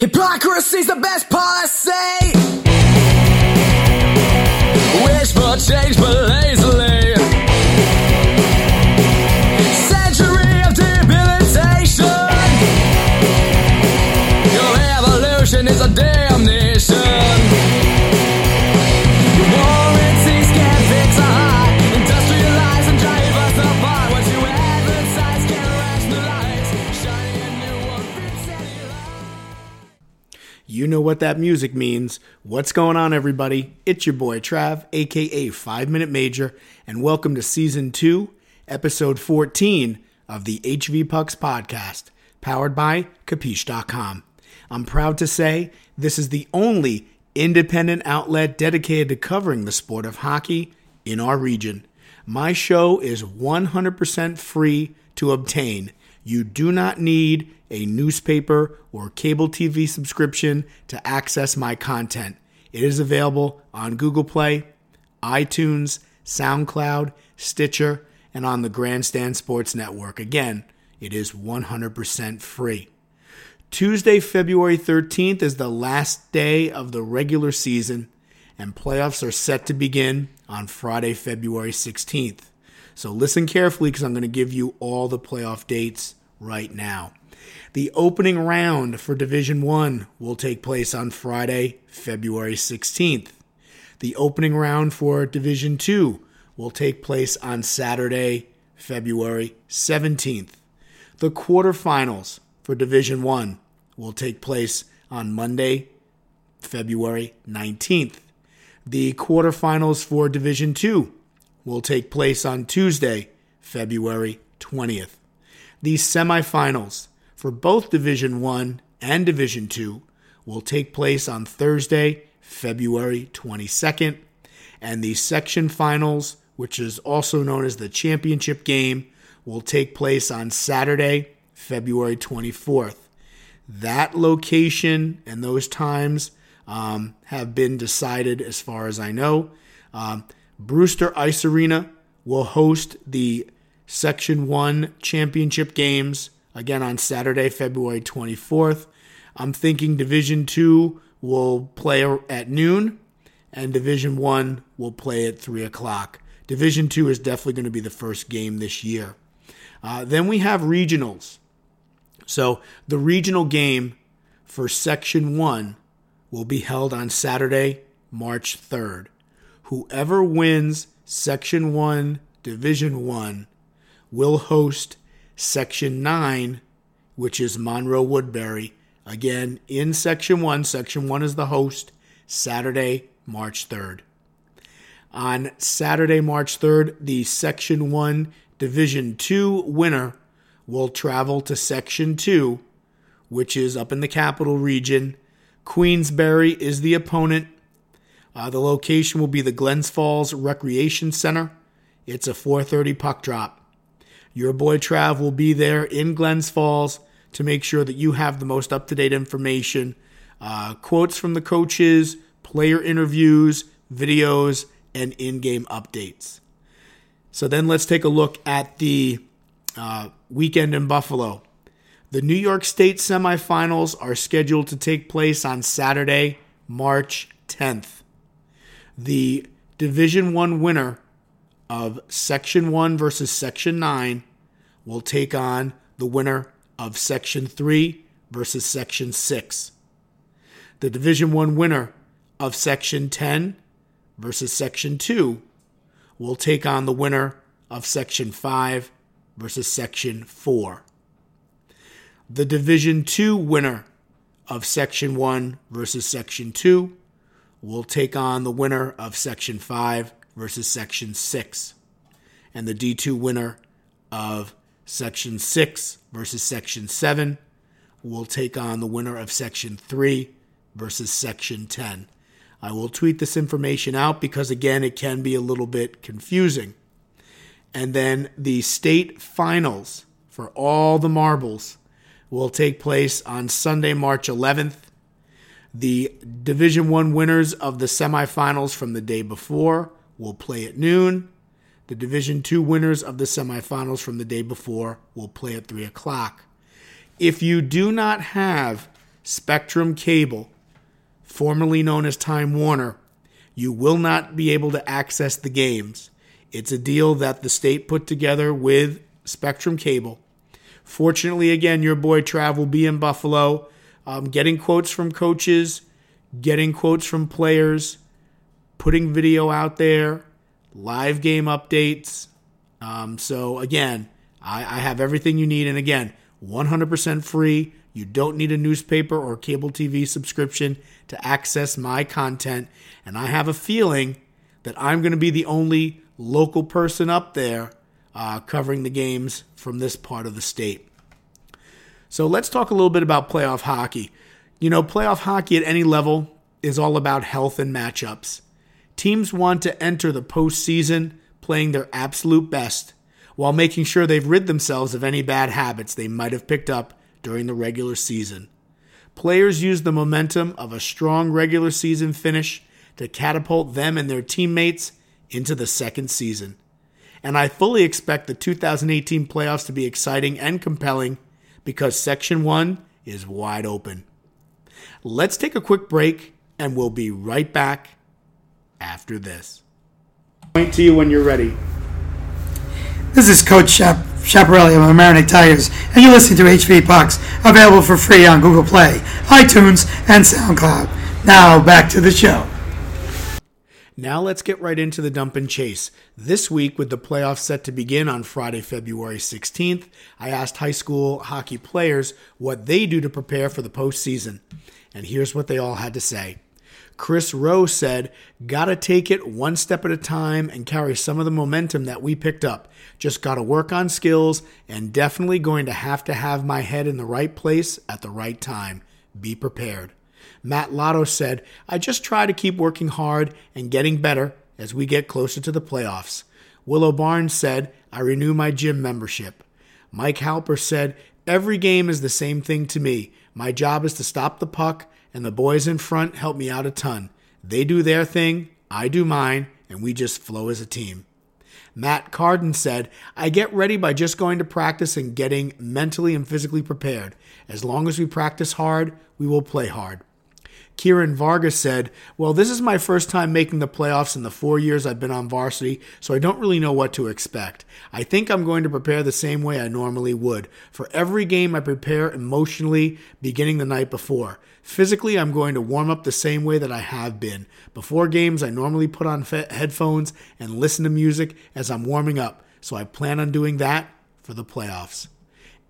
Hypocrisy's the best policy. Wish for change, but lazily. What that music means. What's going on, everybody? It's your boy Trav, aka 5 Minute Major, and welcome to Season 2, Episode 14 of the HV Pucks Podcast, powered by Capiche.com. I'm proud to say this is the only independent outlet dedicated to covering the sport of hockey in our region. My show is 100% free to obtain. You do not need a newspaper or cable TV subscription to access my content. It is available on Google Play, iTunes, SoundCloud, Stitcher, and on the Grandstand Sports Network. Again, it is 100% free. Tuesday, February 13th is the last day of the regular season, and playoffs are set to begin on Friday, February 16th. So listen carefully because I'm going to give you all the playoff dates right now. The opening round for Division 1 will take place on Friday, February 16th. The opening round for Division 2 will take place on Saturday, February 17th. The quarterfinals for Division 1 will take place on Monday, February 19th. The quarterfinals for Division 2 will take place on Tuesday, February 20th. The semifinals for both Division 1 and Division 2 will take place on Thursday, February 22nd, and the section finals, which is also known as the championship game, will take place on Saturday, February 24th. That location and those times um, have been decided as far as I know. Um, Brewster Ice Arena will host the Section 1 championship games again on Saturday, February 24th. I'm thinking Division 2 will play at noon and Division 1 will play at 3 o'clock. Division 2 is definitely going to be the first game this year. Uh, then we have regionals. So the regional game for Section 1 will be held on Saturday, March 3rd. Whoever wins Section 1, Division 1 will host Section 9, which is Monroe Woodbury. Again, in Section 1, Section 1 is the host, Saturday, March 3rd. On Saturday, March 3rd, the Section 1 Division 2 winner will travel to Section 2, which is up in the capital region. Queensbury is the opponent. Uh, the location will be the Glens Falls Recreation Center. It's a 4:30 puck drop. Your boy Trav will be there in Glens Falls to make sure that you have the most up-to-date information, uh, quotes from the coaches, player interviews, videos, and in-game updates. So then let's take a look at the uh, weekend in Buffalo. The New York State semifinals are scheduled to take place on Saturday, March 10th. The Division 1 winner of Section 1 versus Section 9 will take on the winner of Section 3 versus Section 6. The Division 1 winner of Section 10 versus Section 2 will take on the winner of Section 5 versus Section 4. The Division 2 winner of Section 1 versus Section 2 will take on the winner of Section 5 versus Section 6. And the D2 winner of Section 6 versus Section 7 will take on the winner of Section 3 versus Section 10. I will tweet this information out because, again, it can be a little bit confusing. And then the state finals for all the marbles will take place on Sunday, March 11th. The Division 1 winners of the semifinals from the day before will play at noon. The Division 2 winners of the semifinals from the day before will play at 3 o'clock. If you do not have Spectrum Cable, formerly known as Time Warner, you will not be able to access the games. It's a deal that the state put together with Spectrum Cable. Fortunately, again, your boy Trav will be in Buffalo, um, getting quotes from coaches, getting quotes from players, putting video out there, live game updates. Um, so, again, I, I have everything you need. And again, 100% free. You don't need a newspaper or cable TV subscription to access my content. And I have a feeling that I'm going to be the only local person up there uh, covering the games from this part of the state. So let's talk a little bit about playoff hockey. You know, playoff hockey at any level is all about health and matchups. Teams want to enter the postseason playing their absolute best while making sure they've rid themselves of any bad habits they might have picked up during the regular season. Players use the momentum of a strong regular season finish to catapult them and their teammates into the second season. And I fully expect the 2018 playoffs to be exciting and compelling because Section 1 is wide open. Let's take a quick break and we'll be right back after this. Point to you when you're ready. This is Coach Shap- Chaparelli of Mamaroneck Tigers, and you're listening to HV Pucks, available for free on Google Play, iTunes, and SoundCloud. Now back to the show. Now let's get right into the dump and chase. This week, with the playoffs set to begin on Friday, February 16th, I asked high school hockey players what they do to prepare for the postseason. And here's what they all had to say. Chris Rowe said, Gotta take it one step at a time and carry some of the momentum that we picked up. Just gotta work on skills and definitely going to have to have my head in the right place at the right time. Be prepared. Matt Lotto said, I just try to keep working hard and getting better as we get closer to the playoffs. Willow Barnes said, I renew my gym membership. Mike Halper said, Every game is the same thing to me. My job is to stop the puck, and the boys in front help me out a ton. They do their thing, I do mine, and we just flow as a team. Matt Carden said, I get ready by just going to practice and getting mentally and physically prepared. As long as we practice hard, we will play hard. Kieran Vargas said, Well, this is my first time making the playoffs in the four years I've been on varsity, so I don't really know what to expect. I think I'm going to prepare the same way I normally would. For every game, I prepare emotionally beginning the night before. Physically, I'm going to warm up the same way that I have been. Before games, I normally put on fe- headphones and listen to music as I'm warming up, so I plan on doing that for the playoffs.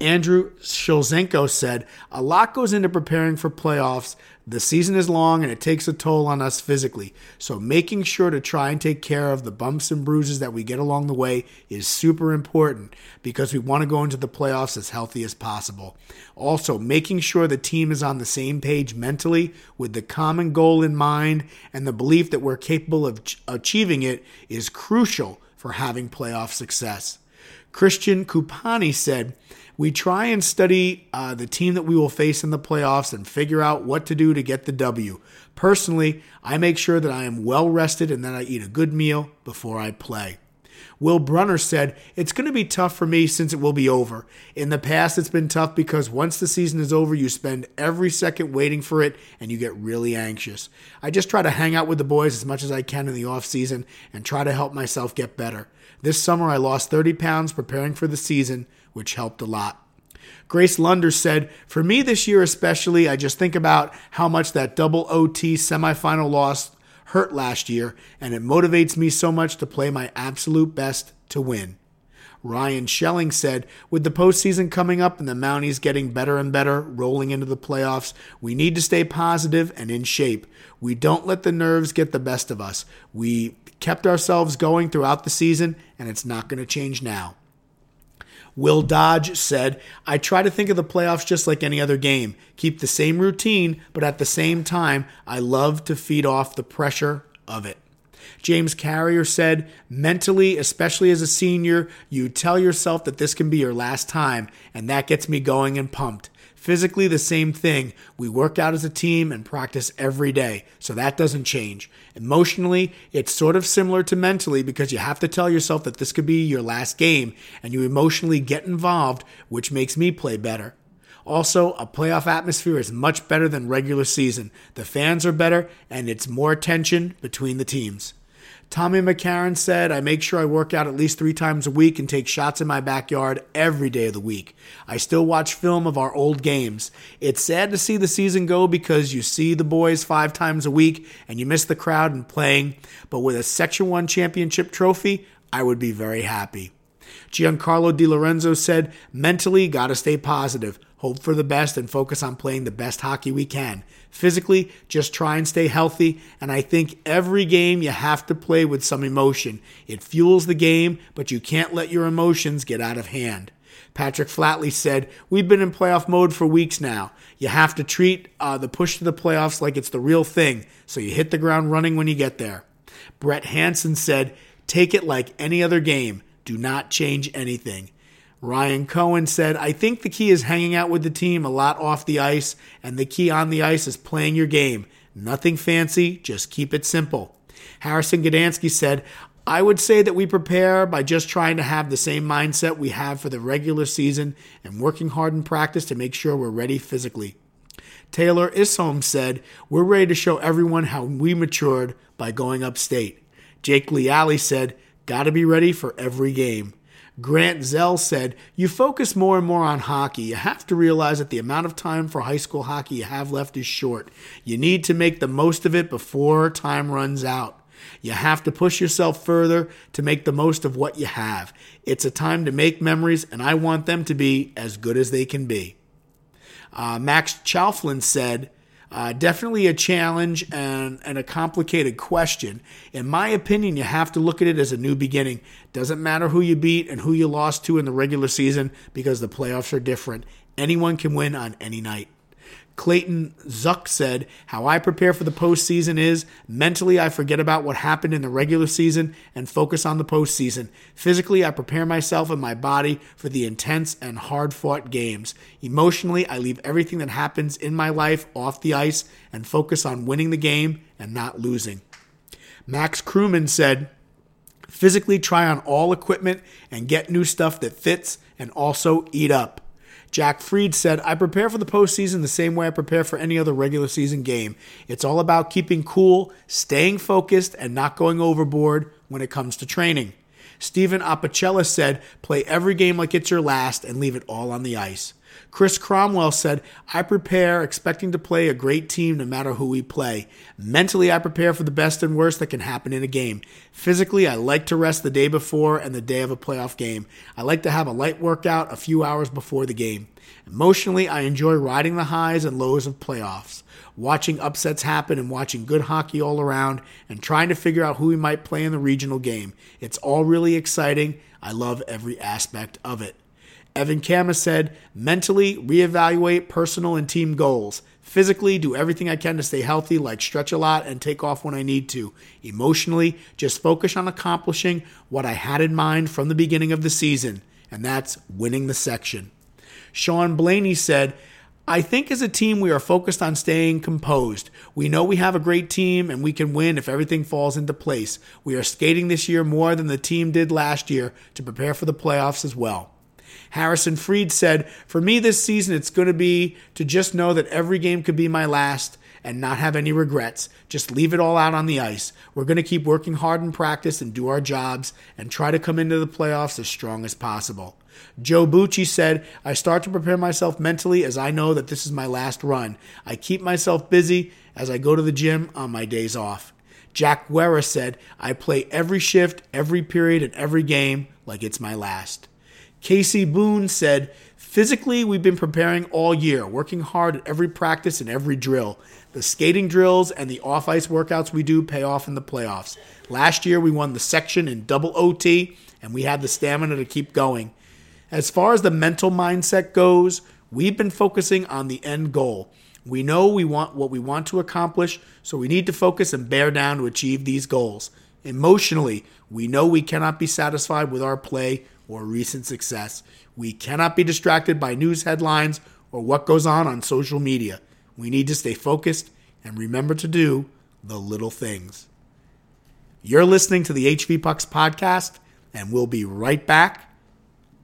Andrew Shulzenko said, A lot goes into preparing for playoffs. The season is long and it takes a toll on us physically. So making sure to try and take care of the bumps and bruises that we get along the way is super important because we want to go into the playoffs as healthy as possible. Also, making sure the team is on the same page mentally with the common goal in mind and the belief that we're capable of achieving it is crucial for having playoff success. Christian Kupani said, We try and study uh, the team that we will face in the playoffs and figure out what to do to get the W. Personally, I make sure that I am well rested and that I eat a good meal before I play. Will Brunner said, It's going to be tough for me since it will be over. In the past, it's been tough because once the season is over, you spend every second waiting for it and you get really anxious. I just try to hang out with the boys as much as I can in the off season and try to help myself get better. This summer, I lost 30 pounds preparing for the season, which helped a lot. Grace Lunder said, For me this year especially, I just think about how much that double OT semifinal loss hurt last year, and it motivates me so much to play my absolute best to win. Ryan Schelling said, With the postseason coming up and the Mounties getting better and better, rolling into the playoffs, we need to stay positive and in shape. We don't let the nerves get the best of us. We kept ourselves going throughout the season, and it's not going to change now. Will Dodge said, I try to think of the playoffs just like any other game. Keep the same routine, but at the same time, I love to feed off the pressure of it. James Carrier said, mentally, especially as a senior, you tell yourself that this can be your last time, and that gets me going and pumped. Physically, the same thing. We work out as a team and practice every day, so that doesn't change. Emotionally, it's sort of similar to mentally because you have to tell yourself that this could be your last game, and you emotionally get involved, which makes me play better. Also, a playoff atmosphere is much better than regular season. The fans are better, and it's more tension between the teams. Tommy McCarron said, I make sure I work out at least three times a week and take shots in my backyard every day of the week. I still watch film of our old games. It's sad to see the season go because you see the boys five times a week and you miss the crowd and playing, but with a Section 1 championship trophy, I would be very happy. Giancarlo Di Lorenzo said, mentally, gotta stay positive, hope for the best, and focus on playing the best hockey we can. Physically, just try and stay healthy, and I think every game you have to play with some emotion. It fuels the game, but you can't let your emotions get out of hand. Patrick Flatley said, We've been in playoff mode for weeks now. You have to treat uh, the push to the playoffs like it's the real thing, so you hit the ground running when you get there. Brett Hansen said, Take it like any other game. Do not change anything. Ryan Cohen said, I think the key is hanging out with the team a lot off the ice, and the key on the ice is playing your game. Nothing fancy, just keep it simple. Harrison Gdansky said, I would say that we prepare by just trying to have the same mindset we have for the regular season and working hard in practice to make sure we're ready physically. Taylor Isholm said, We're ready to show everyone how we matured by going upstate. Jake Leally said, Gotta be ready for every game. Grant Zell said, You focus more and more on hockey. You have to realize that the amount of time for high school hockey you have left is short. You need to make the most of it before time runs out. You have to push yourself further to make the most of what you have. It's a time to make memories, and I want them to be as good as they can be. Uh, Max Chalflin said, uh, definitely a challenge and, and a complicated question. In my opinion, you have to look at it as a new beginning. Doesn't matter who you beat and who you lost to in the regular season because the playoffs are different. Anyone can win on any night. Clayton Zuck said, How I prepare for the postseason is mentally, I forget about what happened in the regular season and focus on the postseason. Physically, I prepare myself and my body for the intense and hard fought games. Emotionally, I leave everything that happens in my life off the ice and focus on winning the game and not losing. Max Crewman said, Physically, try on all equipment and get new stuff that fits and also eat up. Jack Freed said, I prepare for the postseason the same way I prepare for any other regular season game. It's all about keeping cool, staying focused, and not going overboard when it comes to training. Stephen Apicella said, play every game like it's your last and leave it all on the ice. Chris Cromwell said, I prepare expecting to play a great team no matter who we play. Mentally, I prepare for the best and worst that can happen in a game. Physically, I like to rest the day before and the day of a playoff game. I like to have a light workout a few hours before the game. Emotionally, I enjoy riding the highs and lows of playoffs, watching upsets happen and watching good hockey all around, and trying to figure out who we might play in the regional game. It's all really exciting. I love every aspect of it. Evan Kama said, mentally reevaluate personal and team goals. Physically, do everything I can to stay healthy, like stretch a lot and take off when I need to. Emotionally, just focus on accomplishing what I had in mind from the beginning of the season, and that's winning the section. Sean Blaney said, I think as a team, we are focused on staying composed. We know we have a great team and we can win if everything falls into place. We are skating this year more than the team did last year to prepare for the playoffs as well. Harrison Freed said, For me this season, it's going to be to just know that every game could be my last and not have any regrets. Just leave it all out on the ice. We're going to keep working hard in practice and do our jobs and try to come into the playoffs as strong as possible. Joe Bucci said, I start to prepare myself mentally as I know that this is my last run. I keep myself busy as I go to the gym on my days off. Jack Wera said, I play every shift, every period, and every game like it's my last. Casey Boone said, Physically, we've been preparing all year, working hard at every practice and every drill. The skating drills and the off ice workouts we do pay off in the playoffs. Last year, we won the section in double OT, and we had the stamina to keep going. As far as the mental mindset goes, we've been focusing on the end goal. We know we want what we want to accomplish, so we need to focus and bear down to achieve these goals. Emotionally, we know we cannot be satisfied with our play or recent success. We cannot be distracted by news headlines or what goes on on social media. We need to stay focused and remember to do the little things. You're listening to the HV Pucks podcast, and we'll be right back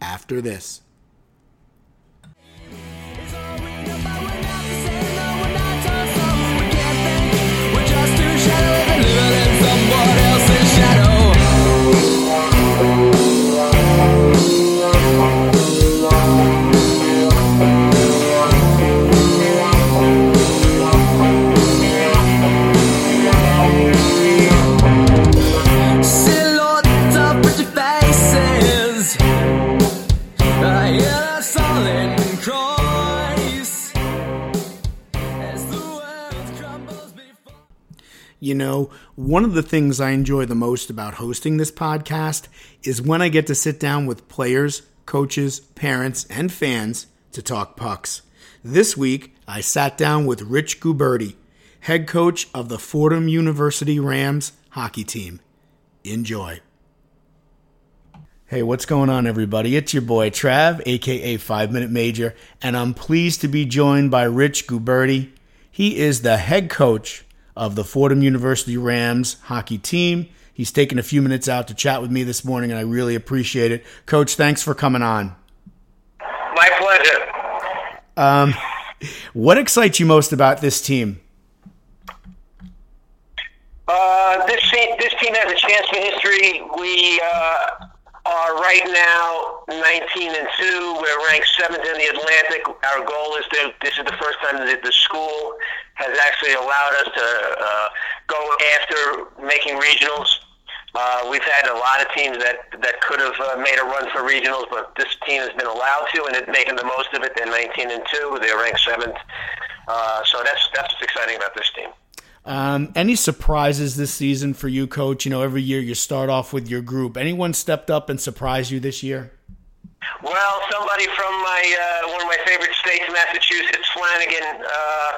after this. You know, one of the things I enjoy the most about hosting this podcast is when I get to sit down with players, coaches, parents, and fans to talk pucks. This week, I sat down with Rich Guberti, head coach of the Fordham University Rams hockey team. Enjoy. Hey, what's going on, everybody? It's your boy Trav, aka Five Minute Major, and I'm pleased to be joined by Rich Guberti. He is the head coach of the Fordham University Rams hockey team. He's taken a few minutes out to chat with me this morning, and I really appreciate it. Coach, thanks for coming on. My pleasure. Um, What excites you most about this team? Uh, this team, this team has a chance for history. We uh, are right now 19 and two. We're ranked seventh in the Atlantic. Our goal is to. This is the first time that the school has actually allowed us to uh, go after making regionals. Uh, we've had a lot of teams that that could have uh, made a run for regionals, but this team has been allowed to, and it's making the most of it. They're 19 and two. They're ranked seventh. Uh, so that's that's what's exciting about this team. Um, any surprises this season for you, coach? You know, every year you start off with your group. Anyone stepped up and surprised you this year? Well, somebody from my uh, one of my favorite states, Massachusetts, Flanagan, uh,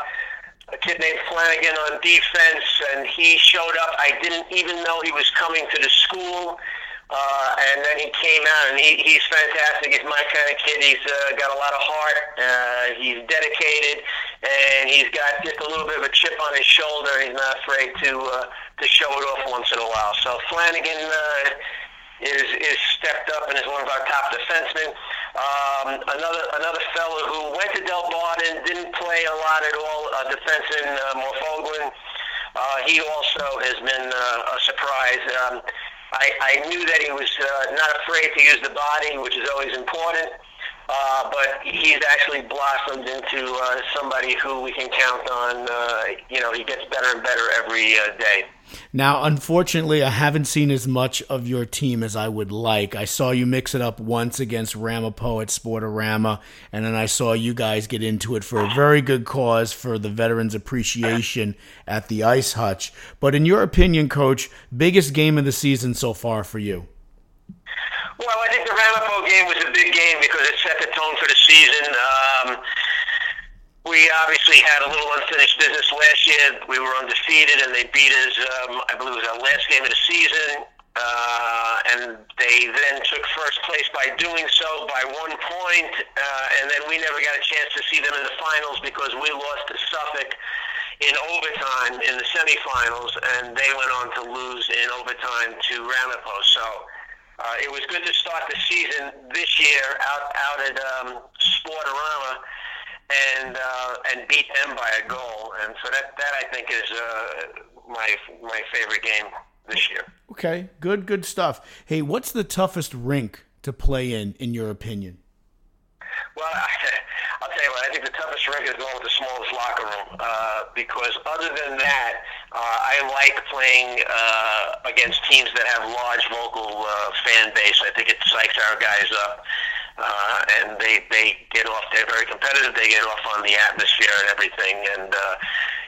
a kid named Flanagan on defense, and he showed up. I didn't even know he was coming to the school. Uh, and then he came out, and he, he's fantastic. He's my kind of kid. He's uh, got a lot of heart. Uh, he's dedicated, and he's got just a little bit of a chip on his shoulder. He's not afraid to uh, to show it off once in a while. So Flanagan uh, is is stepped up and is one of our top defensemen. Um, another another fellow who went to Delbarton, didn't play a lot at all. Uh, defenseman uh, Morfoglin. Uh, he also has been uh, a surprise. Um, I, I knew that he was uh, not afraid to use the body, which is always important. Uh, but he's actually blossomed into uh, somebody who we can count on. Uh, you know, he gets better and better every uh, day. Now, unfortunately, I haven't seen as much of your team as I would like. I saw you mix it up once against Ramapo at Sportorama, and then I saw you guys get into it for a very good cause for the Veterans Appreciation at the Ice Hutch. But in your opinion, Coach, biggest game of the season so far for you? Well, I think the Ramapo game was a big game because it set the tone for the season. Um, we obviously had a little unfinished business last year. We were undefeated, and they beat us. Um, I believe it was our last game of the season, uh, and they then took first place by doing so by one point, uh, and then we never got a chance to see them in the finals because we lost to Suffolk in overtime in the semifinals, and they went on to lose in overtime to Ramapo. So. Uh, it was good to start the season this year out out at um, Sportorama and uh, and beat them by a goal, and so that that I think is uh, my my favorite game this year. Okay, good, good stuff. Hey, what's the toughest rink to play in, in your opinion? Well, I'll tell you what. I think the toughest rink is going with the smallest locker room uh, because other than that, uh, I like playing uh, against teams that have large vocal uh, fan base. I think it psychs our guys up. Uh, and they they get off. They're very competitive. They get off on the atmosphere and everything. And uh,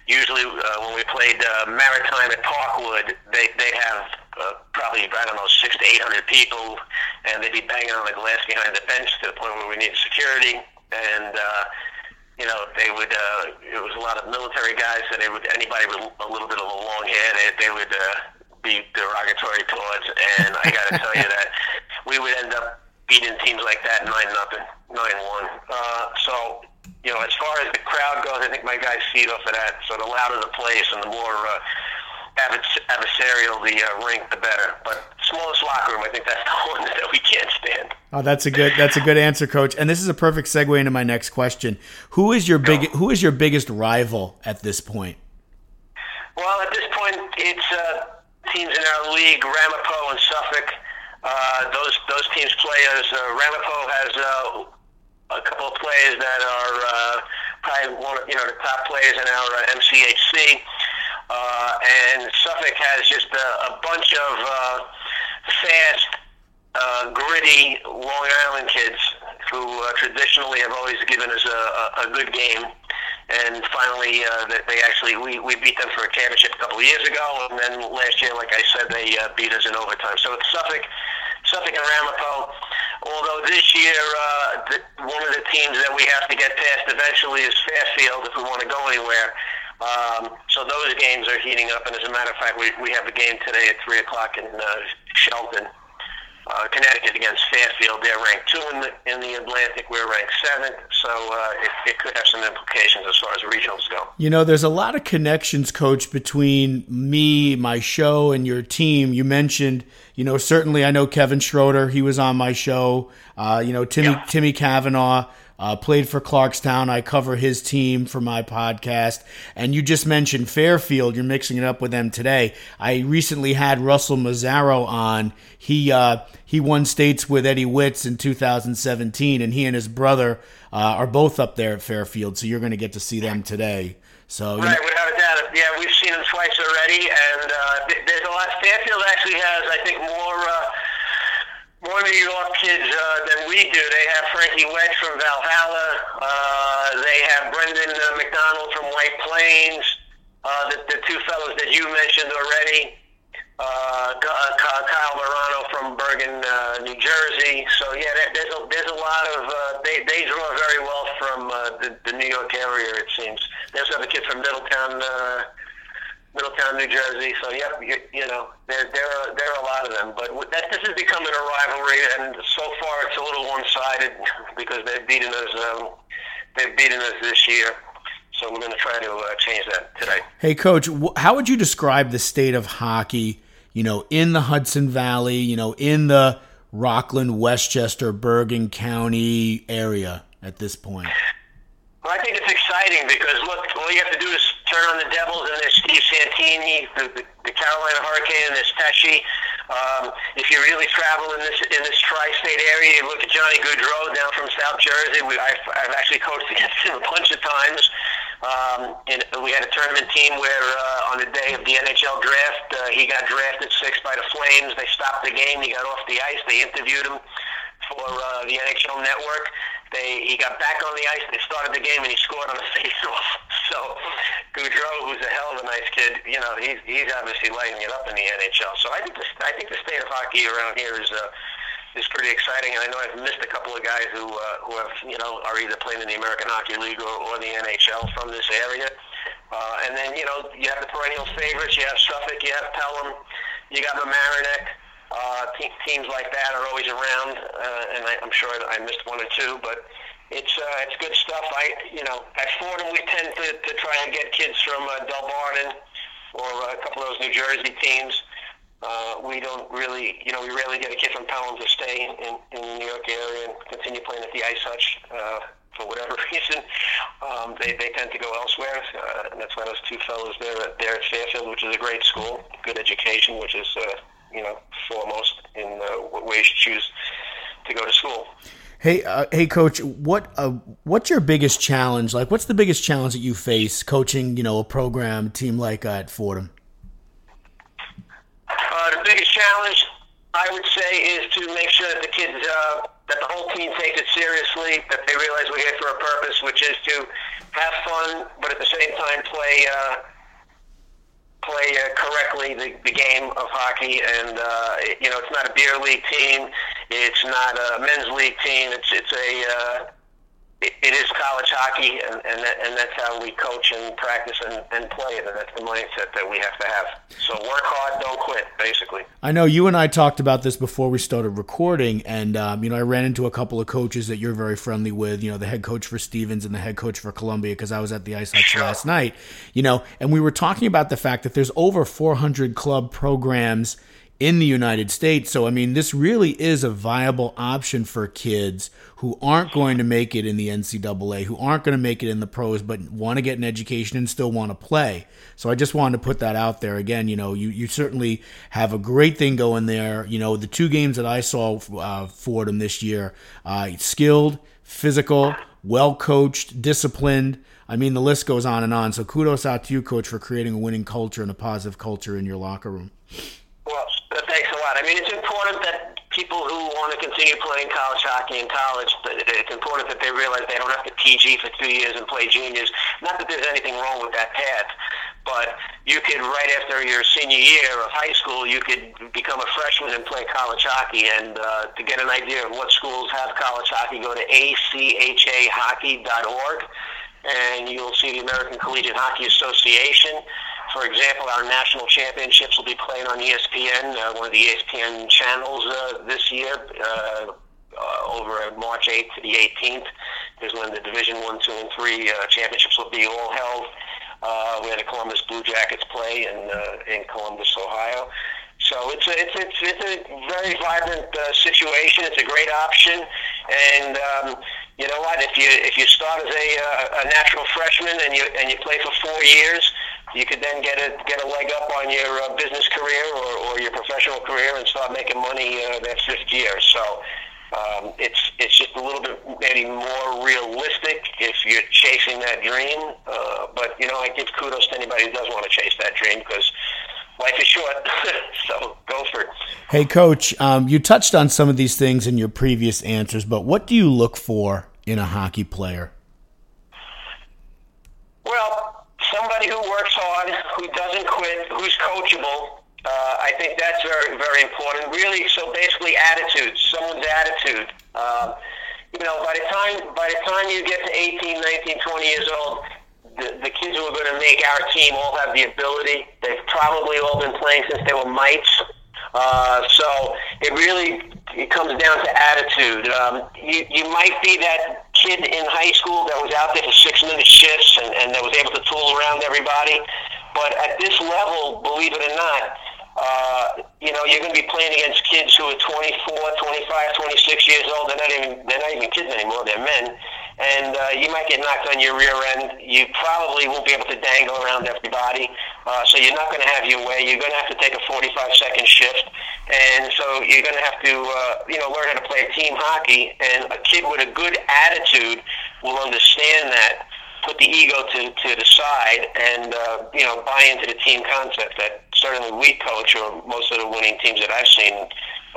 usually, uh, when we played uh, Maritime at Parkwood, they they have uh, probably I don't know six to eight hundred people, and they'd be banging on the glass behind the bench to the point where we need security. And uh, you know, they would. Uh, it was a lot of military guys, so they would anybody with a little bit of a long hair, they, they would uh, be derogatory towards. And I got to tell you that we would end up beating teams like that nine nothing, nine one. Uh, so you know, as far as the crowd goes, I think my guys feed off of that. So the louder the place and the more uh, adversarial the uh, rink, the better. But smallest locker room, I think that's the one that we can't stand. Oh, that's a good that's a good answer, Coach. And this is a perfect segue into my next question. Who is your big who is your biggest rival at this point? Well, at this point, it's uh, teams in our league, Ramapo and Suffolk. Uh, those those teams play as Uh, Ramapo has uh, a couple of players that are uh, probably one of you know the top players in our uh, MCHC, uh, and Suffolk has just a, a bunch of uh, fast, uh, gritty Long Island kids who uh, traditionally have always given us a, a, a good game. and finally uh, they, actually we, we beat them for a championship a couple of years ago, and then last year, like I said, they uh, beat us in overtime. So it's Suffolk, Suffolk and Ramapo. Although this year, uh, one of the teams that we have to get past eventually is Fairfield if we want to go anywhere. Um, so those games are heating up, and as a matter of fact, we, we have a game today at three o'clock in uh, Shelton, uh, Connecticut against Fairfield. They're ranked two in the in the Atlantic. We're ranked seventh, so uh, it, it could have some implications as far as regionals go. You know, there's a lot of connections, Coach, between me, my show, and your team. You mentioned, you know, certainly I know Kevin Schroeder. He was on my show. Uh, you know, Timmy Yeah. Timmy Kavanaugh uh, played for Clarkstown. I cover his team for my podcast. And you just mentioned Fairfield. You're mixing it up with them today. I recently had Russell Mazzaro on. He uh, he won states with Eddie Witz in 2017, and he and his brother uh, are both up there at Fairfield. So you're going to get to see them today. So you know- Right, without a doubt. Yeah, we've seen them twice already, and uh, th- there's a lot. Fairfield actually has, I think, more uh, more New York kids uh, than we do. They have Frankie Wedge from Valhalla. Uh, they have Brendan uh, McDonald from White Plains. Uh, the, the two fellows that you mentioned already. Uh, uh, Kyle Morano from Bergen, uh, New Jersey. So yeah, there- there's a, there's a lot of uh, they they draw very well from uh, the, the New York area. It seems. There's another kid from Middletown, uh, Middletown, New Jersey. So yep, you, you know there there are there are a lot of them. But that this is becoming a rivalry, and so far it's a little one-sided because they've beaten us. Um, they've beaten us this year. So we're going to try to uh, change that today. Hey, coach, how would you describe the state of hockey, you know, in the Hudson Valley, you know, in the Rockland, Westchester, Bergen County area at this point? Well, I think it's exciting because look, all you have to do is turn on the Devils and there's Steve Santini, the, the, the Carolina Hurricane, and there's Pesce. Um, if you really travel in this in this tri-state area, you look at Johnny Gaudreau down from South Jersey. We, I've, I've actually coached against him a bunch of times. Um, and we had a tournament team where uh, on the day of the NHL draft, uh, he got drafted sixth by the Flames. They stopped the game. He got off the ice. They interviewed him for uh, the NHL Network. They he got back on the ice. They started the game and he scored on a face-off. So Gaudreau, who's a hell of a nice kid, you know, he's he's obviously lighting it up in the NHL. So I think the I think the state of hockey around here is. Uh, is pretty exciting, and I know I've missed a couple of guys who uh, who have you know are either playing in the American Hockey League or, or the NHL from this area. Uh, and then you know you have the perennial favorites. You have Suffolk, you have Pelham, you got the Mamaroneck. Uh, te- teams like that are always around, uh, and I, I'm sure I missed one or two, but it's uh, it's good stuff. I you know at Fordham we tend to, to try and get kids from uh, Delbarton or uh, a couple of those New Jersey teams. Uh, we don't really, you know, we rarely get a kid from Pelham to stay in, in, the New York area and continue playing at the Ice Hutch uh, for whatever reason. Um, they, they tend to go elsewhere, uh, and that's why those two fellows there there at Fairfield, which is a great school, good education, which is, uh, you know, foremost in uh, what ways you choose to go to school. Hey, uh, hey, coach, what uh, what's your biggest challenge? Like, what's the biggest challenge that you face coaching, you know, a program team like uh, at Fordham? Uh, the biggest challenge, I would say, is to make sure that the kids, uh, that the whole team takes it seriously, that they realize we're here for a purpose, which is to have fun, but at the same time play uh, play uh, correctly the, the game of hockey. And uh, you know, it's not a beer league team, it's not a men's league team. It's it's a uh, it, it is college hockey, and and, that, and that's how we coach and practice and, and play it, and that's the mindset that we have to have. So work hard, don't quit, basically. I know you and I talked about this before we started recording, and um, you know I ran into a couple of coaches that you're very friendly with. You know the head coach for Stevens and the head coach for Columbia because I was at the Ice Sure. last night. You know, and we were talking about the fact that there's over 400 club programs in the United States. So I mean, this really is a viable option for kids who aren't going to make it in the NCAA, who aren't going to make it in the pros, but want to get an education and still want to play. So I just wanted to put that out there again. You know, you, you certainly have a great thing going there. You know, the two games that I saw uh, for them this year, uh, skilled, physical, well coached, disciplined. I mean, the list goes on and on. So kudos out to you, coach, for creating a winning culture and a positive culture in your locker room. Well, thanks a lot. I mean, it's important that people who want to continue playing college hockey in college, it's important that they realize they don't have to PG for two years and play juniors. Not that there's anything wrong with that path, but you could right after your senior year of high school, you could become a freshman and play college hockey. And uh, to get an idea of what schools have college hockey, go to achahockey.org, and you'll see the American Collegiate Hockey Association. For example, our national championships will be played on ESPN, uh, one of the ESPN channels uh, this year, uh, uh, over March 8th to the 18th. Is when the Division One, Two, and Three uh, championships will be all held, uh, where the Columbus Blue Jackets play in uh, in Columbus, Ohio. So it's a, it's it's it's a very vibrant uh, situation. It's a great option, and um, you know what? If you if you start as a uh, a natural freshman and you and you play for four years, you could then get a get a leg up on your uh, business career or, or your professional career and start making money uh, that fifth year. So. Um, it's it's just a little bit maybe more realistic if you're chasing that dream. Uh, but you know, I give kudos to anybody who does want to chase that dream because life is short. so go for it. Hey, Coach, um, you touched on some of these things in your previous answers, but what do you look for in a hockey player? Well, somebody who works hard, who doesn't quit, who's coachable. Uh, I think that's very, very important. Really, so basically, attitude. Someone's attitude. Um, you know, by the time by the time you get to 18, 19, 20 years old, the, the kids who are going to make our team all have the ability. They've probably all been playing since they were mites. Uh, so it really it comes down to attitude. Um, you you might be that kid in high school that was out there for six minute shifts and, and that was able to tool around everybody. But at this level, believe it or not, uh, you know, you're going to be playing against kids who are 24, 25, 26 years old. They're not even they're not even kids anymore. They're men, and uh, you might get knocked on your rear end. You probably won't be able to dangle around everybody, uh, so you're not going to have your way. You're going to have to take a 45 second shift, and so you're going to have to uh, you know learn how to play team hockey. And a kid with a good attitude will understand that put the ego to, to the side and uh, you know buy into the team concept that certainly we coach or most of the winning teams that I've seen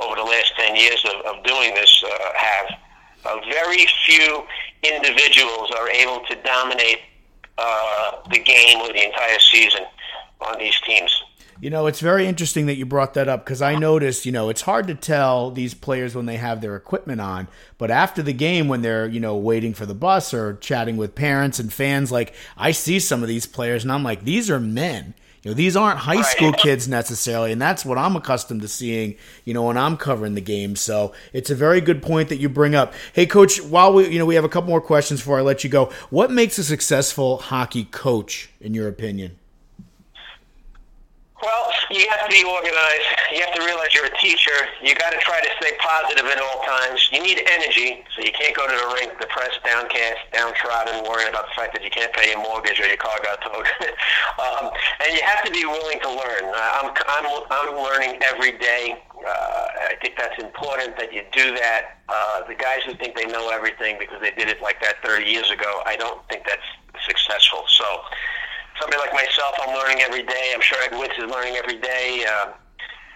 over the last 10 years of, of doing this uh, have. Uh, very few individuals are able to dominate uh, the game or the entire season on these teams. You know, it's very interesting that you brought that up because I noticed, you know, it's hard to tell these players when they have their equipment on, but after the game, when they're, you know, waiting for the bus or chatting with parents and fans, like I see some of these players and I'm like, these are men. You know, these aren't high Right. school kids necessarily, and that's what I'm accustomed to seeing, you know, when I'm covering the game. So it's a very good point that you bring up. Hey, coach, while we, you know, we have a couple more questions before I let you go. What makes a successful hockey coach, in your opinion? Well, you have to be organized. You have to realize you're a teacher. You got to try to stay positive at all times. You need energy, so you can't go to the rink depressed, downcast, downtrodden, worrying about the fact that you can't pay your mortgage or your car got towed. um, and you have to be willing to learn. I'm, I'm, I'm learning every day. Uh, I think that's important that you do that. Uh, the guys who think they know everything because they did it like that 30 years ago, I don't think that's successful. So somebody like myself, I'm learning every day. I'm sure Ed Witz is learning every day. Uh,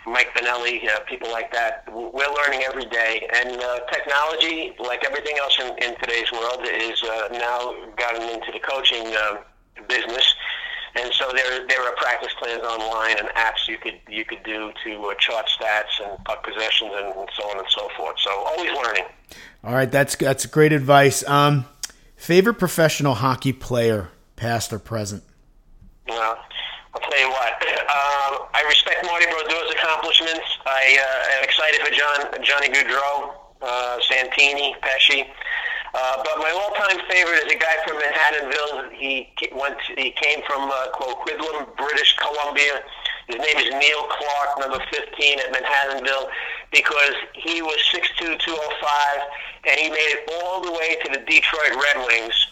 Mike Benelli, uh, people like that. We're learning every day. And uh, technology, like everything else in, in today's world, is uh, now gotten into the coaching um, business. And so there, there are practice plans online and apps you could you could do to uh, chart stats and puck possessions and, and so on and so forth. So always learning. All right, that's that's great advice. Um, favorite professional hockey player, past or present? Well, I'll tell you what. Um, I respect Marty Brodeur's accomplishments. I uh, am excited for John Johnny Gaudreau, uh, Santini, Pesce. Uh, but my all-time favorite is a guy from Manhattanville. He went. He came from uh, Coquitlam, British Columbia. His name is Neil Clark, number 15 at Manhattanville, because he was 6'2", 205, and he made it all the way to the Detroit Red Wings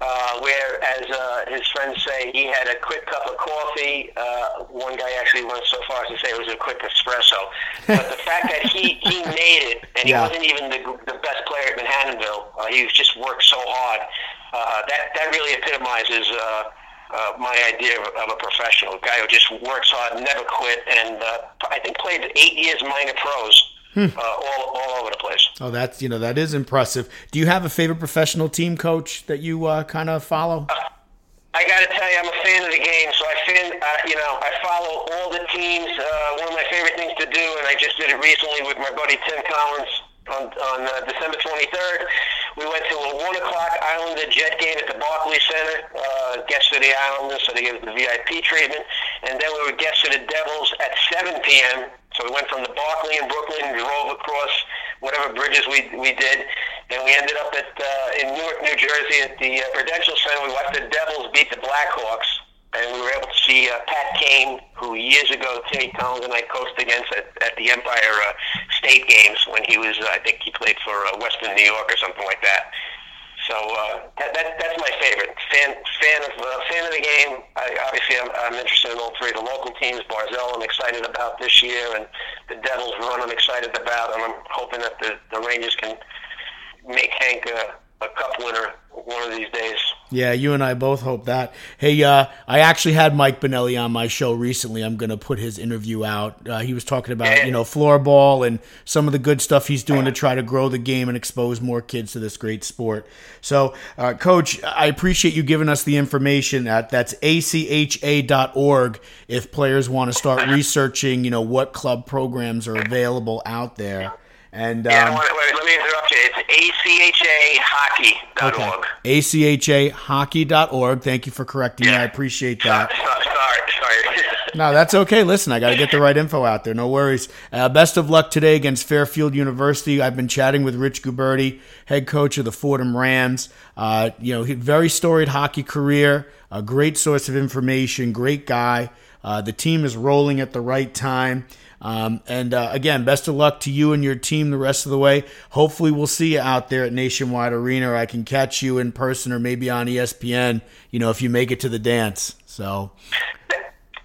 uh, where, as uh, his friends say, he had a quick cup of coffee. Uh, one guy actually went so far as to say it was a quick espresso. But the fact that he, he made it, and he Yeah. wasn't even the, the best player at Manhattanville, uh, he was just worked so hard, uh, that, that really epitomizes uh, uh, my idea of, of a professional. A guy who just works hard, never quit, and uh, I think played eight years minor pros. Uh, all all over the place. Oh, that's you know that is impressive. Do you have a favorite professional team coach that you uh, kind of follow? I got to tell you, I'm a fan of the game, so I fan, uh, you know, I follow all the teams. Uh, one of my favorite things to do, and I just did it recently with my buddy Tim Collins on, on uh, December 23rd. We went to a one o'clock Islander Jet game at the Barclays Center. Uh, guests of the Islanders, so they gave us the VIP treatment, and then we were guests of the Devils at 7 p.m. So we went from the Barclay in Brooklyn, drove across whatever bridges we we did, and we ended up at uh, in Newark, New Jersey, at the uh, Prudential Center. We watched the Devils beat the Blackhawks, and we were able to see uh, Pat Kane, who years ago Timmy Collins and I coached against at, at the Empire uh, State Games when he was, uh, I think he played for uh, Western New York or something like that. So uh, that, that that's my favorite fan fan of uh, fan of the game. I, obviously, I'm, I'm interested in all three of the local teams. Barzal, I'm excited about this year, and the Devils run, I'm excited about, and I'm hoping that the, the Rangers can make Hank a, a cup winner one of these days. Yeah, you and I both hope that. Hey, uh, I actually had Mike Benelli on my show recently. I'm going to put his interview out. Uh, he was talking about, you know, floorball and some of the good stuff he's doing to try to grow the game and expose more kids to this great sport. So, uh, Coach, I appreciate you giving us the information. At, that's acha.org if players want to start researching, you know, what club programs are available out there. And Yeah, um, wait, wait, let me interrupt you. It's achahockey.org. achahockey.org. Thank you for correcting me. I appreciate that. so- sorry, sorry. No, that's okay. Listen, I got to get the right info out there. No worries. Uh, best of luck today against Fairfield University. I've been chatting with Rich Guberti, head coach of the Fordham Rams. Uh, you know, very storied hockey career, a great source of information, great guy. Uh, the team is rolling at the right time. Um, and uh, again, best of luck to you and your team the rest of the way. Hopefully, we'll see you out there at Nationwide Arena, or I can catch you in person, or maybe on ESPN. You know, if you make it to the dance. So,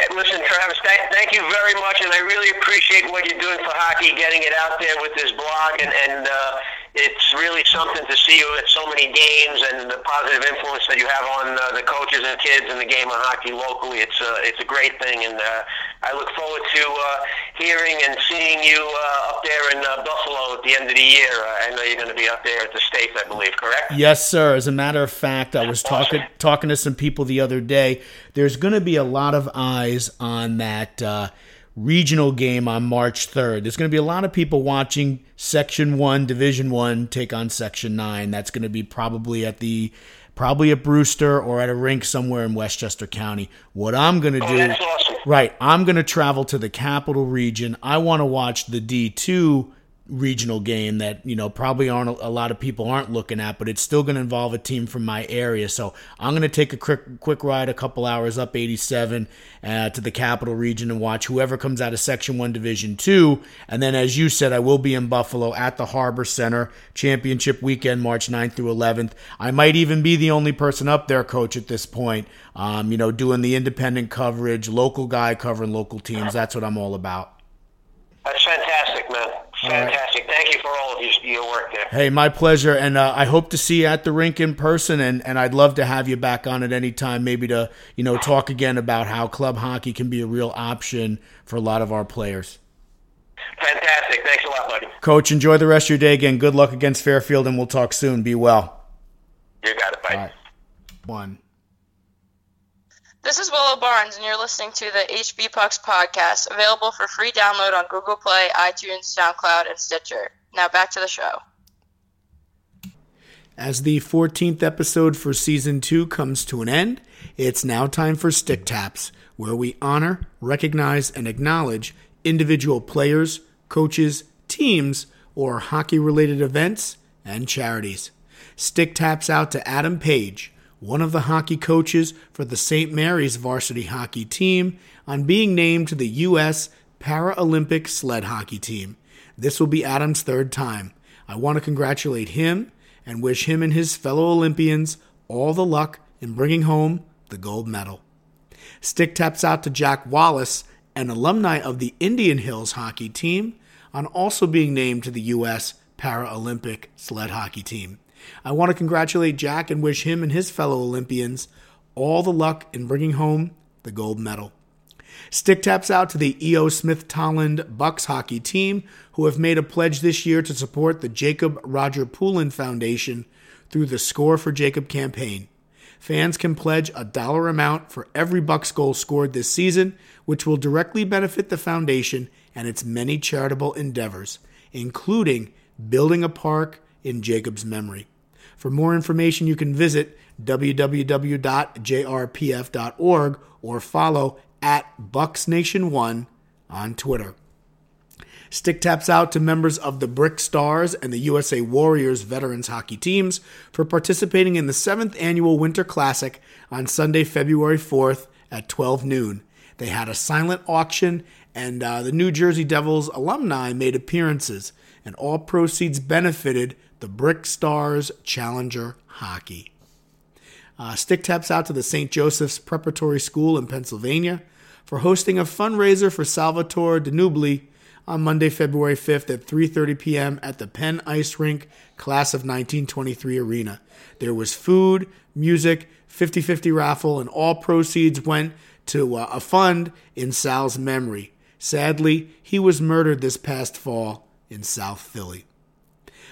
Listen, Travis, thank, thank you very much, and I really appreciate what you're doing for hockey, getting it out there with this blog, and, and uh, it's really something to see you at so many games and the positive influence that you have on uh, the coaches and kids in the game of hockey locally. It's a, it's a great thing, and uh, I look forward to uh, hearing and seeing you uh, up there in uh, Buffalo at the end of the year. Uh, I know you're going to be up there at the States, I believe, correct? Yes, sir. As a matter of fact, I was talking talking to some people the other day. There's going to be a lot of eyes on that uh, regional game on March 3rd. There's going to be a lot of people watching Section One, Division One take on Section Nine. That's going to be probably at the probably at Brewster or at a rink somewhere in Westchester County. What I'm going to Oh, do that's awesome. Right. I'm going to travel to the capital region. I want to watch the D2 regional game that, you know, probably aren't a lot of people aren't looking at, but it's still going to involve a team from my area. So I'm going to take a quick quick ride a couple hours up 87 uh, to the capital region and watch whoever comes out of Section 1 Division 2. And then as you said, I will be in Buffalo at the Harbor Center championship weekend, March 9th through 11th. I might even be the only person up there, coach, at this point. Um, you know, doing the independent coverage, local guy covering local teams. That's what I'm all about. That's fantastic, man. Fantastic. Thank you for all of your, your work there. Hey, my pleasure, and uh, I hope to see you at the rink in person, and, and I'd love to have you back on at any time, maybe to you know talk again about how club hockey can be a real option for a lot of our players. Fantastic. Thanks a lot, buddy. Coach, enjoy the rest of your day again. Good luck against Fairfield, and we'll talk soon. Be well. You got it. Bye. All right. One. This is Willow Barnes, and you're listening to the HV Pucks podcast, available for free download on Google Play, iTunes, SoundCloud, and Stitcher. Now back to the show. As the 14th episode for season two comes to an end, it's now time for Stick Taps, where we honor, recognize, and acknowledge individual players, coaches, teams, or hockey related events and charities. Stick Taps out to Adam Page, one of the hockey coaches for the St. Mary's varsity hockey team, on being named to the U.S. Paralympic sled hockey team. This will be Adam's third time. I want to congratulate him and wish him and his fellow Olympians all the luck in bringing home the gold medal. Stick taps out to Jack Wallace, an alumni of the Indian Hills hockey team, on also being named to the U.S. Paralympic sled hockey team. I want to congratulate Jack and wish him and his fellow Olympians all the luck in bringing home the gold medal. Stick taps out to the E.O. Smith Tolland Bucks hockey team, who have made a pledge this year to support the Jacob Roger Poulin Foundation through the Score for Jacob campaign. Fans can pledge a dollar amount for every Bucks goal scored this season, which will directly benefit the foundation and its many charitable endeavors, including building a park in Jacob's memory. For more information, you can visit www.jrpf.org or follow at Bucks Nation One on Twitter. Stick taps out to members of the Brick Stars and the USA Warriors veterans hockey teams for participating in the seventh annual Winter Classic on Sunday, February 4th at 12 noon. They had a silent auction, and uh, the New Jersey Devils alumni made appearances, and all proceeds benefited the Brick Stars Challenger Hockey. Uh, stick taps out to the St. Joseph's Preparatory School in Pennsylvania for hosting a fundraiser for Salvatore Danubli on Monday, February 5th at 3:30 p.m. at the Penn Ice Rink Class of 1923 Arena. There was food, music, 50-50 raffle, and all proceeds went to uh, a fund in Sal's memory. Sadly, he was murdered this past fall in South Philly.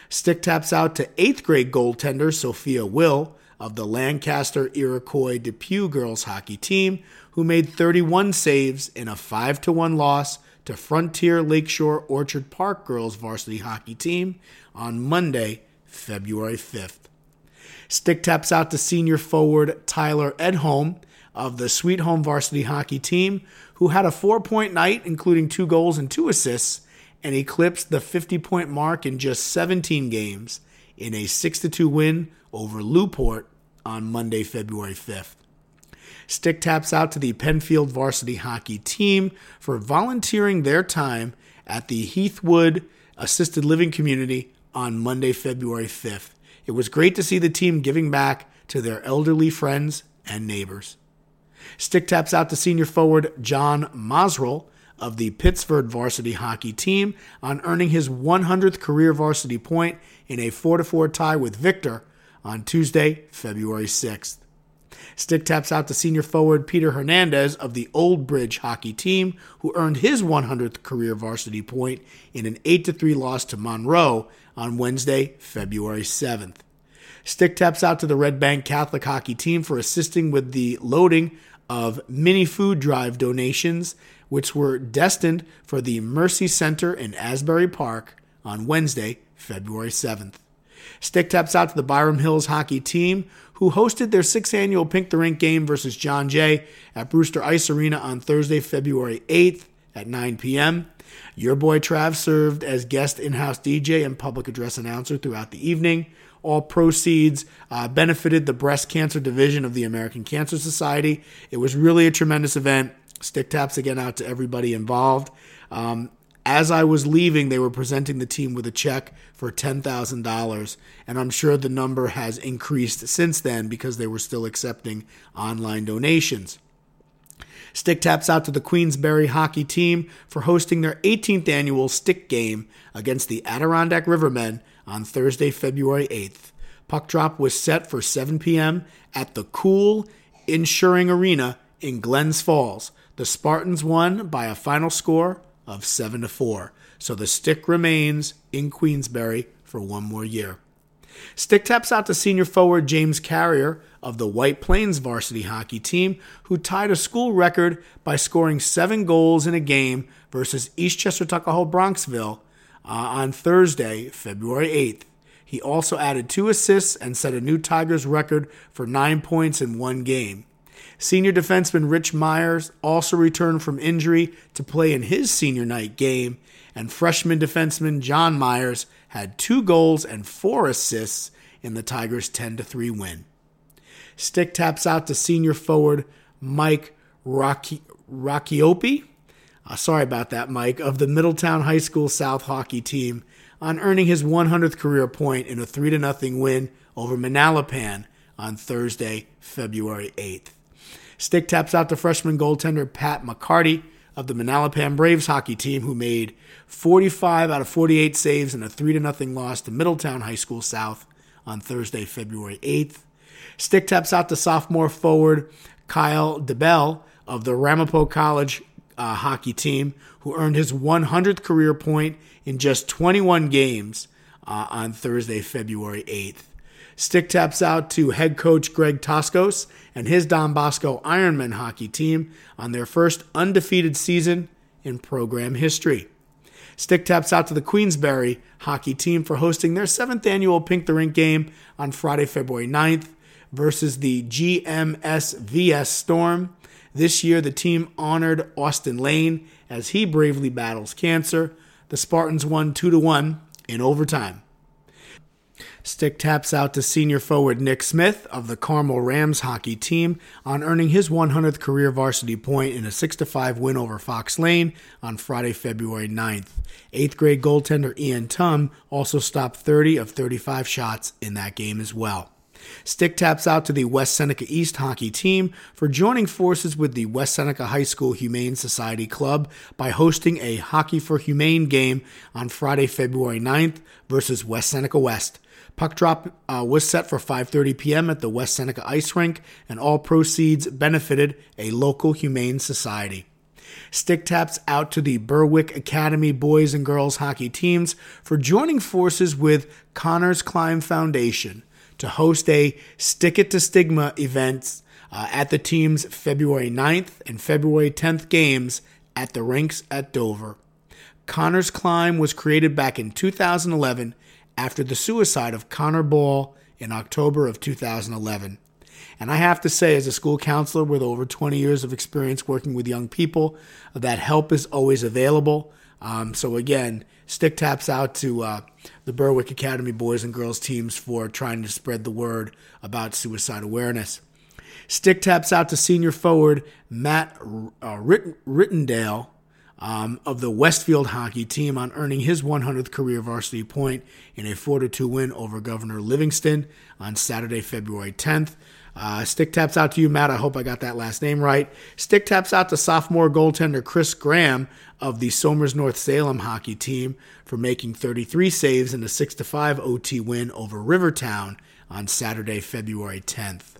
Stick taps out to eighth grade goaltender Sophia Will of the Lancaster Iroquois Depew girls hockey team, who made 31 saves in a 5 1 loss to Frontier Lakeshore Orchard Park girls varsity hockey team on Monday, February 5th. Stick taps out to senior forward Tyler Edholm of the Sweet Home varsity hockey team, who had a four point night, including two goals and two assists, and eclipsed the 50 point mark in just 17 games in a 6 2 win over Newport on Monday, February 5th. Stick taps out to the Penfield varsity hockey team for volunteering their time at the Heathwood Assisted Living Community on Monday, February 5th. It was great to see the team giving back to their elderly friends and neighbors. Stick taps out to senior forward John Mosrell of the Pittsford varsity hockey team on earning his 100th career varsity point in a 4 4 tie with Victor on Tuesday, February 6th. Stick taps out to senior forward Peter Hernandez of the Old Bridge hockey team, who earned his 100th career varsity point in an 8 3 loss to Monroe on Wednesday, February 7th. Stick taps out to the Red Bank Catholic hockey team for assisting with the loading of mini food drive donations, which were destined for the Mercy Center in Asbury Park on Wednesday, February 7th. Stick taps out to the Byram Hills hockey team, who hosted their sixth annual Pink the Rink game versus John Jay at Brewster Ice Arena on Thursday, February 8th at 9 p.m. Your boy Trav served as guest in house DJ and public address announcer throughout the evening. All proceeds uh, benefited the breast cancer division of the American Cancer Society. It was really a tremendous event. Stick taps again out to everybody involved. Um, as I was leaving, they were presenting the team with a check for $10,000, and I'm sure the number has increased since then because they were still accepting online donations. Stick taps out to the Queensbury hockey team for hosting their 18th annual stick game against the Adirondack Rivermen on Thursday, February 8th. Puck drop was set for 7 p.m. at the Cool Insuring Arena in Glens Falls. The Spartans won by a final score of 7 to 4. So the stick remains in Queensbury for one more year. Stick taps out to senior forward James Carrier of the White Plains varsity hockey team, who tied a school record by scoring seven goals in a game versus Eastchester Tuckahoe Bronxville uh, on Thursday, February 8th. He also added two assists and set a new Tigers record for nine points in one game. Senior defenseman Rich Myers also returned from injury to play in his senior night game, and freshman defenseman John Myers had two goals and four assists in the Tigers' 10 3 win. Stick taps out to senior forward Mike Rocky, Rockiopi. Uh, sorry about that, Mike, of the Middletown High School South hockey team on earning his 100th career point in a 3 0 win over Manalapan on Thursday, February 8th. Stick taps out to freshman goaltender Pat McCarty of the Manalapan Braves hockey team, who made 45 out of 48 saves in a 3 0 loss to Middletown High School South on Thursday, February 8th. Stick taps out to sophomore forward Kyle DeBell of the Ramapo College uh, hockey team, who earned his 100th career point in just 21 games uh, on Thursday, February 8th. Stick taps out to head coach Greg Toscos and his Don Bosco Ironman hockey team on their first undefeated season in program history. Stick taps out to the Queensbury hockey team for hosting their seventh annual Pink the Rink game on Friday, February 9th versus the GMSVS Storm. This year, the team honored Austin Lane as he bravely battles cancer. The Spartans won 2 to 1 in overtime. Stick taps out to senior forward Nick Smith of the Carmel Rams hockey team on earning his 100th career varsity point in a 6 5 win over Fox Lane on Friday, February 9th. Eighth grade goaltender Ian Tum also stopped 30 of 35 shots in that game as well. Stick taps out to the West Seneca East hockey team for joining forces with the West Seneca High School Humane Society Club by hosting a Hockey for Humane game on Friday, February 9th versus West Seneca West. Puck drop uh, was set for 5:30 p.m. at the West Seneca Ice Rink, and all proceeds benefited a local humane society. Stick taps out to the Berwick Academy boys and girls hockey teams for joining forces with Connors Climb Foundation to host a Stick It to Stigma event uh, at the team's February 9th and February 10th games at the rinks at Dover. Connors Climb was created back in 2011 after the suicide of Connor Ball in October of 2011. And I have to say, as a school counselor with over 20 years of experience working with young people, that help is always available. Um, so, again, stick taps out to uh, the Berwick Academy boys and girls teams for trying to spread the word about suicide awareness. Stick taps out to senior forward Matt uh, Ritt- Rittendale um, of the Westfield hockey team on earning his 100th career varsity point in a 4 2 win over Governor Livingston on Saturday, February 10th. Uh, stick taps out to you, Matt. I hope I got that last name right. Stick taps out to sophomore goaltender Chris Graham of the Somers North Salem hockey team for making 33 saves in a 6 5 OT win over Rivertown on Saturday, February 10th.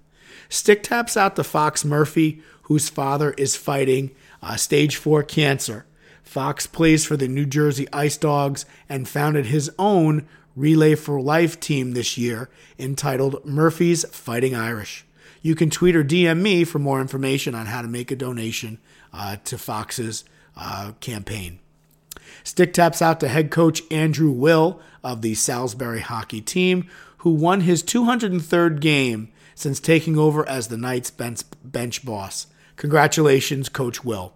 Stick taps out to Fox Murphy, whose father is fighting uh, stage 4 cancer. Fox plays for the New Jersey Ice Dogs and founded his own Relay for Life team this year entitled Murphy's Fighting Irish. You can tweet or DM me for more information on how to make a donation uh, to Fox's uh, campaign. Stick taps out to head coach Andrew Will of the Salisbury hockey team, who won his 203rd game since taking over as the Knights bench, bench boss. Congratulations, Coach Will.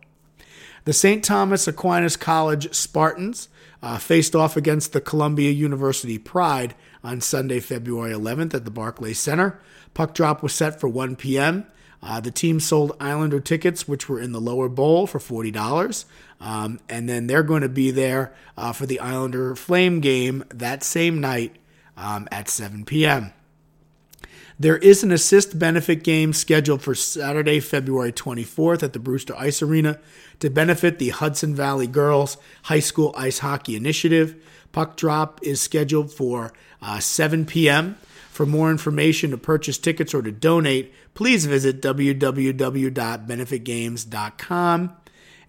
The St. Thomas Aquinas College Spartans uh, faced off against the Columbia University Pride on Sunday, February 11th at the Barclays Center. Puck drop was set for 1 p.m. Uh, the team sold Islander tickets, which were in the lower bowl, for $40. Um, and then they're going to be there uh, for the Islander Flame game that same night um, at 7 p.m. There is an assist benefit game scheduled for Saturday, February 24th at the Brewster Ice Arena to benefit the Hudson Valley Girls High School Ice Hockey Initiative. Puck drop is scheduled for uh, 7 p.m. For more information to purchase tickets or to donate, please visit www.benefitgames.com.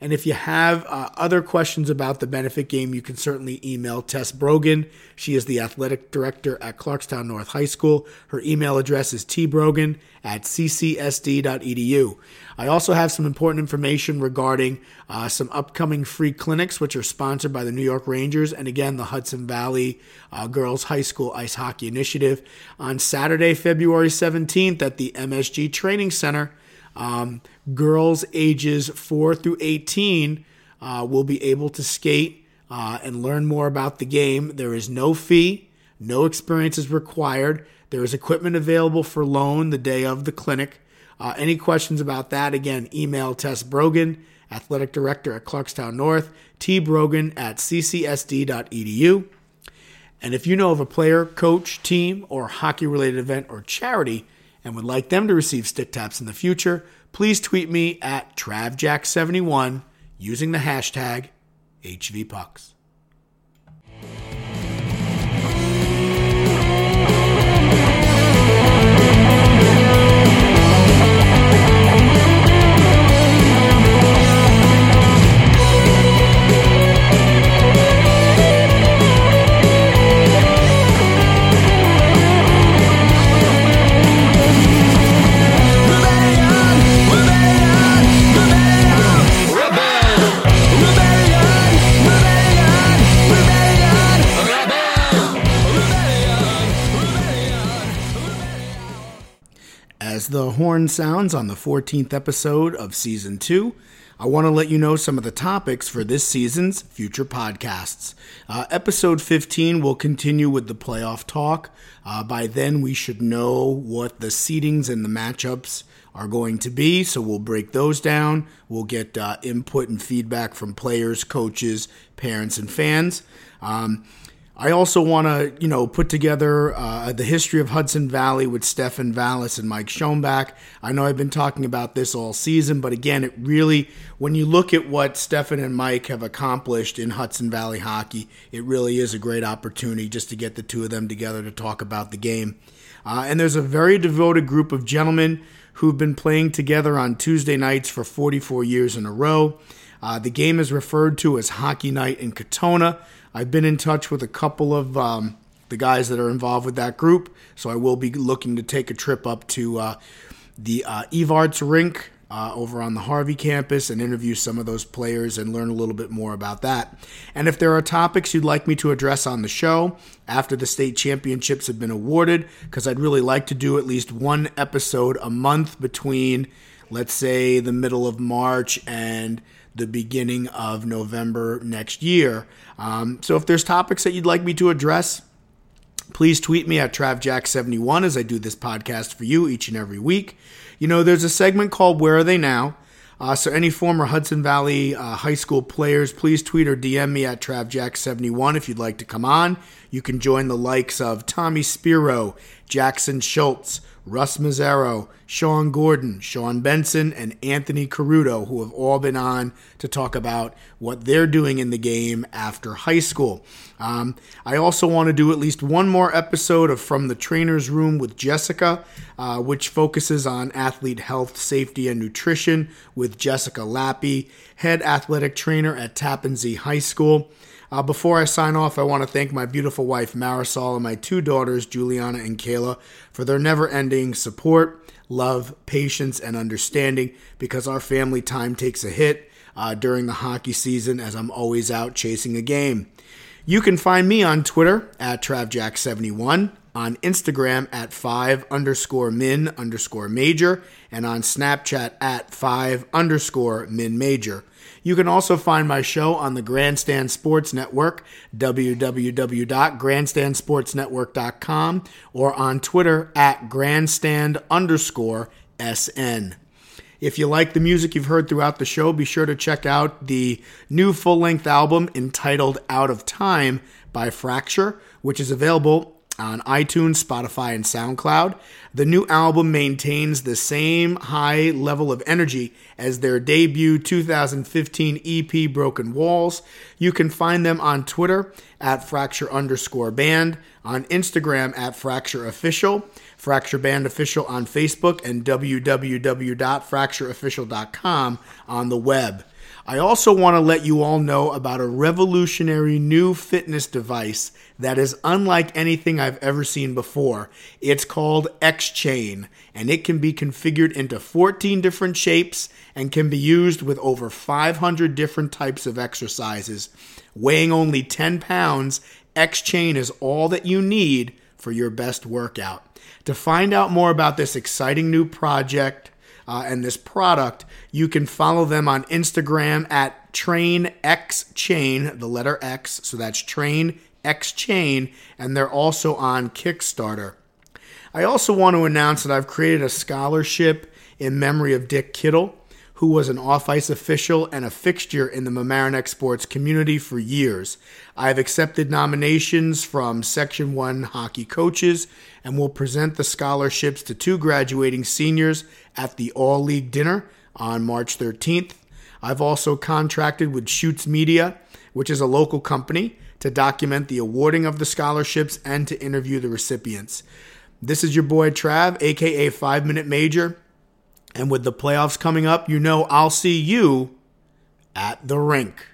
And if you have uh, other questions about the benefit game, you can certainly email Tess Brogan. She is the athletic director at Clarkstown North High School. Her email address is tbrogan at ccsd.edu. I also have some important information regarding uh, some upcoming free clinics, which are sponsored by the New York Rangers and again the Hudson Valley uh, Girls High School Ice Hockey Initiative. On Saturday, February 17th at the MSG Training Center, um, girls ages 4 through 18 uh, will be able to skate uh, and learn more about the game. There is no fee, no experience is required. There is equipment available for loan the day of the clinic. Uh, any questions about that, again, email Tess Brogan, Athletic Director at Clarkstown North, tbrogan at ccsd.edu. And if you know of a player, coach, team, or hockey related event or charity and would like them to receive stick taps in the future, please tweet me at TravJack71 using the hashtag HVPucks. The horn sounds on the 14th episode of season 2. I want to let you know some of the topics for this season's future podcasts. Uh, episode 15 will continue with the playoff talk. Uh, by then, we should know what the seedings and the matchups are going to be, so we'll break those down. We'll get uh, input and feedback from players, coaches, parents, and fans. Um, I also want to, you know, put together uh, the history of Hudson Valley with Stefan Vallis and Mike Schoenbach. I know I've been talking about this all season, but again, it really, when you look at what Stefan and Mike have accomplished in Hudson Valley hockey, it really is a great opportunity just to get the two of them together to talk about the game. Uh, and there's a very devoted group of gentlemen who've been playing together on Tuesday nights for 44 years in a row. Uh, the game is referred to as Hockey Night in Katonah. I've been in touch with a couple of um, the guys that are involved with that group, so I will be looking to take a trip up to uh, the uh, Evarts rink uh, over on the Harvey campus and interview some of those players and learn a little bit more about that. And if there are topics you'd like me to address on the show after the state championships have been awarded, because I'd really like to do at least one episode a month between, let's say, the middle of March and the beginning of November next year. Um, so if there's topics that you'd like me to address, please tweet me at TravJack71 as I do this podcast for you each and every week. You know, there's a segment called Where Are They Now? Uh, so any former Hudson Valley uh, high school players, please tweet or DM me at TravJack71 if you'd like to come on. You can join the likes of Tommy Spiro, Jackson Schultz, Russ Mazzaro, Sean Gordon, Sean Benson, and Anthony Caruto, who have all been on to talk about what they're doing in the game after high school. Um, I also want to do at least one more episode of From the Trainer's Room with Jessica, uh, which focuses on athlete health, safety, and nutrition with Jessica Lappy, head athletic trainer at Tappan Zee High School. Uh, before I sign off, I want to thank my beautiful wife Marisol and my two daughters, Juliana and Kayla, for their never ending support, love, patience, and understanding because our family time takes a hit uh, during the hockey season as I'm always out chasing a game. You can find me on Twitter at TravJack71, on Instagram at 5 underscore min underscore major, and on Snapchat at 5 underscore min major. You can also find my show on the Grandstand Sports Network, www.grandstandsportsnetwork.com, or on Twitter at grandstand underscore SN. If you like the music you've heard throughout the show, be sure to check out the new full length album entitled Out of Time by Fracture, which is available on iTunes, Spotify, and SoundCloud. The new album maintains the same high level of energy as their debut 2015 EP Broken Walls. You can find them on Twitter at fracture underscore band, on Instagram at fracture official, fracture band official on Facebook, and www.fractureofficial.com on the web. I also want to let you all know about a revolutionary new fitness device that is unlike anything I've ever seen before. It's called X Chain, and it can be configured into 14 different shapes and can be used with over 500 different types of exercises. Weighing only 10 pounds, X Chain is all that you need for your best workout. To find out more about this exciting new project, uh, and this product, you can follow them on Instagram at Train X Chain, the letter X. So that's Train X Chain, and they're also on Kickstarter. I also want to announce that I've created a scholarship in memory of Dick Kittle, who was an off ice official and a fixture in the Mamaroneck sports community for years. I've accepted nominations from Section 1 hockey coaches and will present the scholarships to two graduating seniors at the All League dinner on March 13th. I've also contracted with Shoots Media, which is a local company, to document the awarding of the scholarships and to interview the recipients. This is your boy Trav, aka 5 Minute Major. And with the playoffs coming up, you know I'll see you at the rink.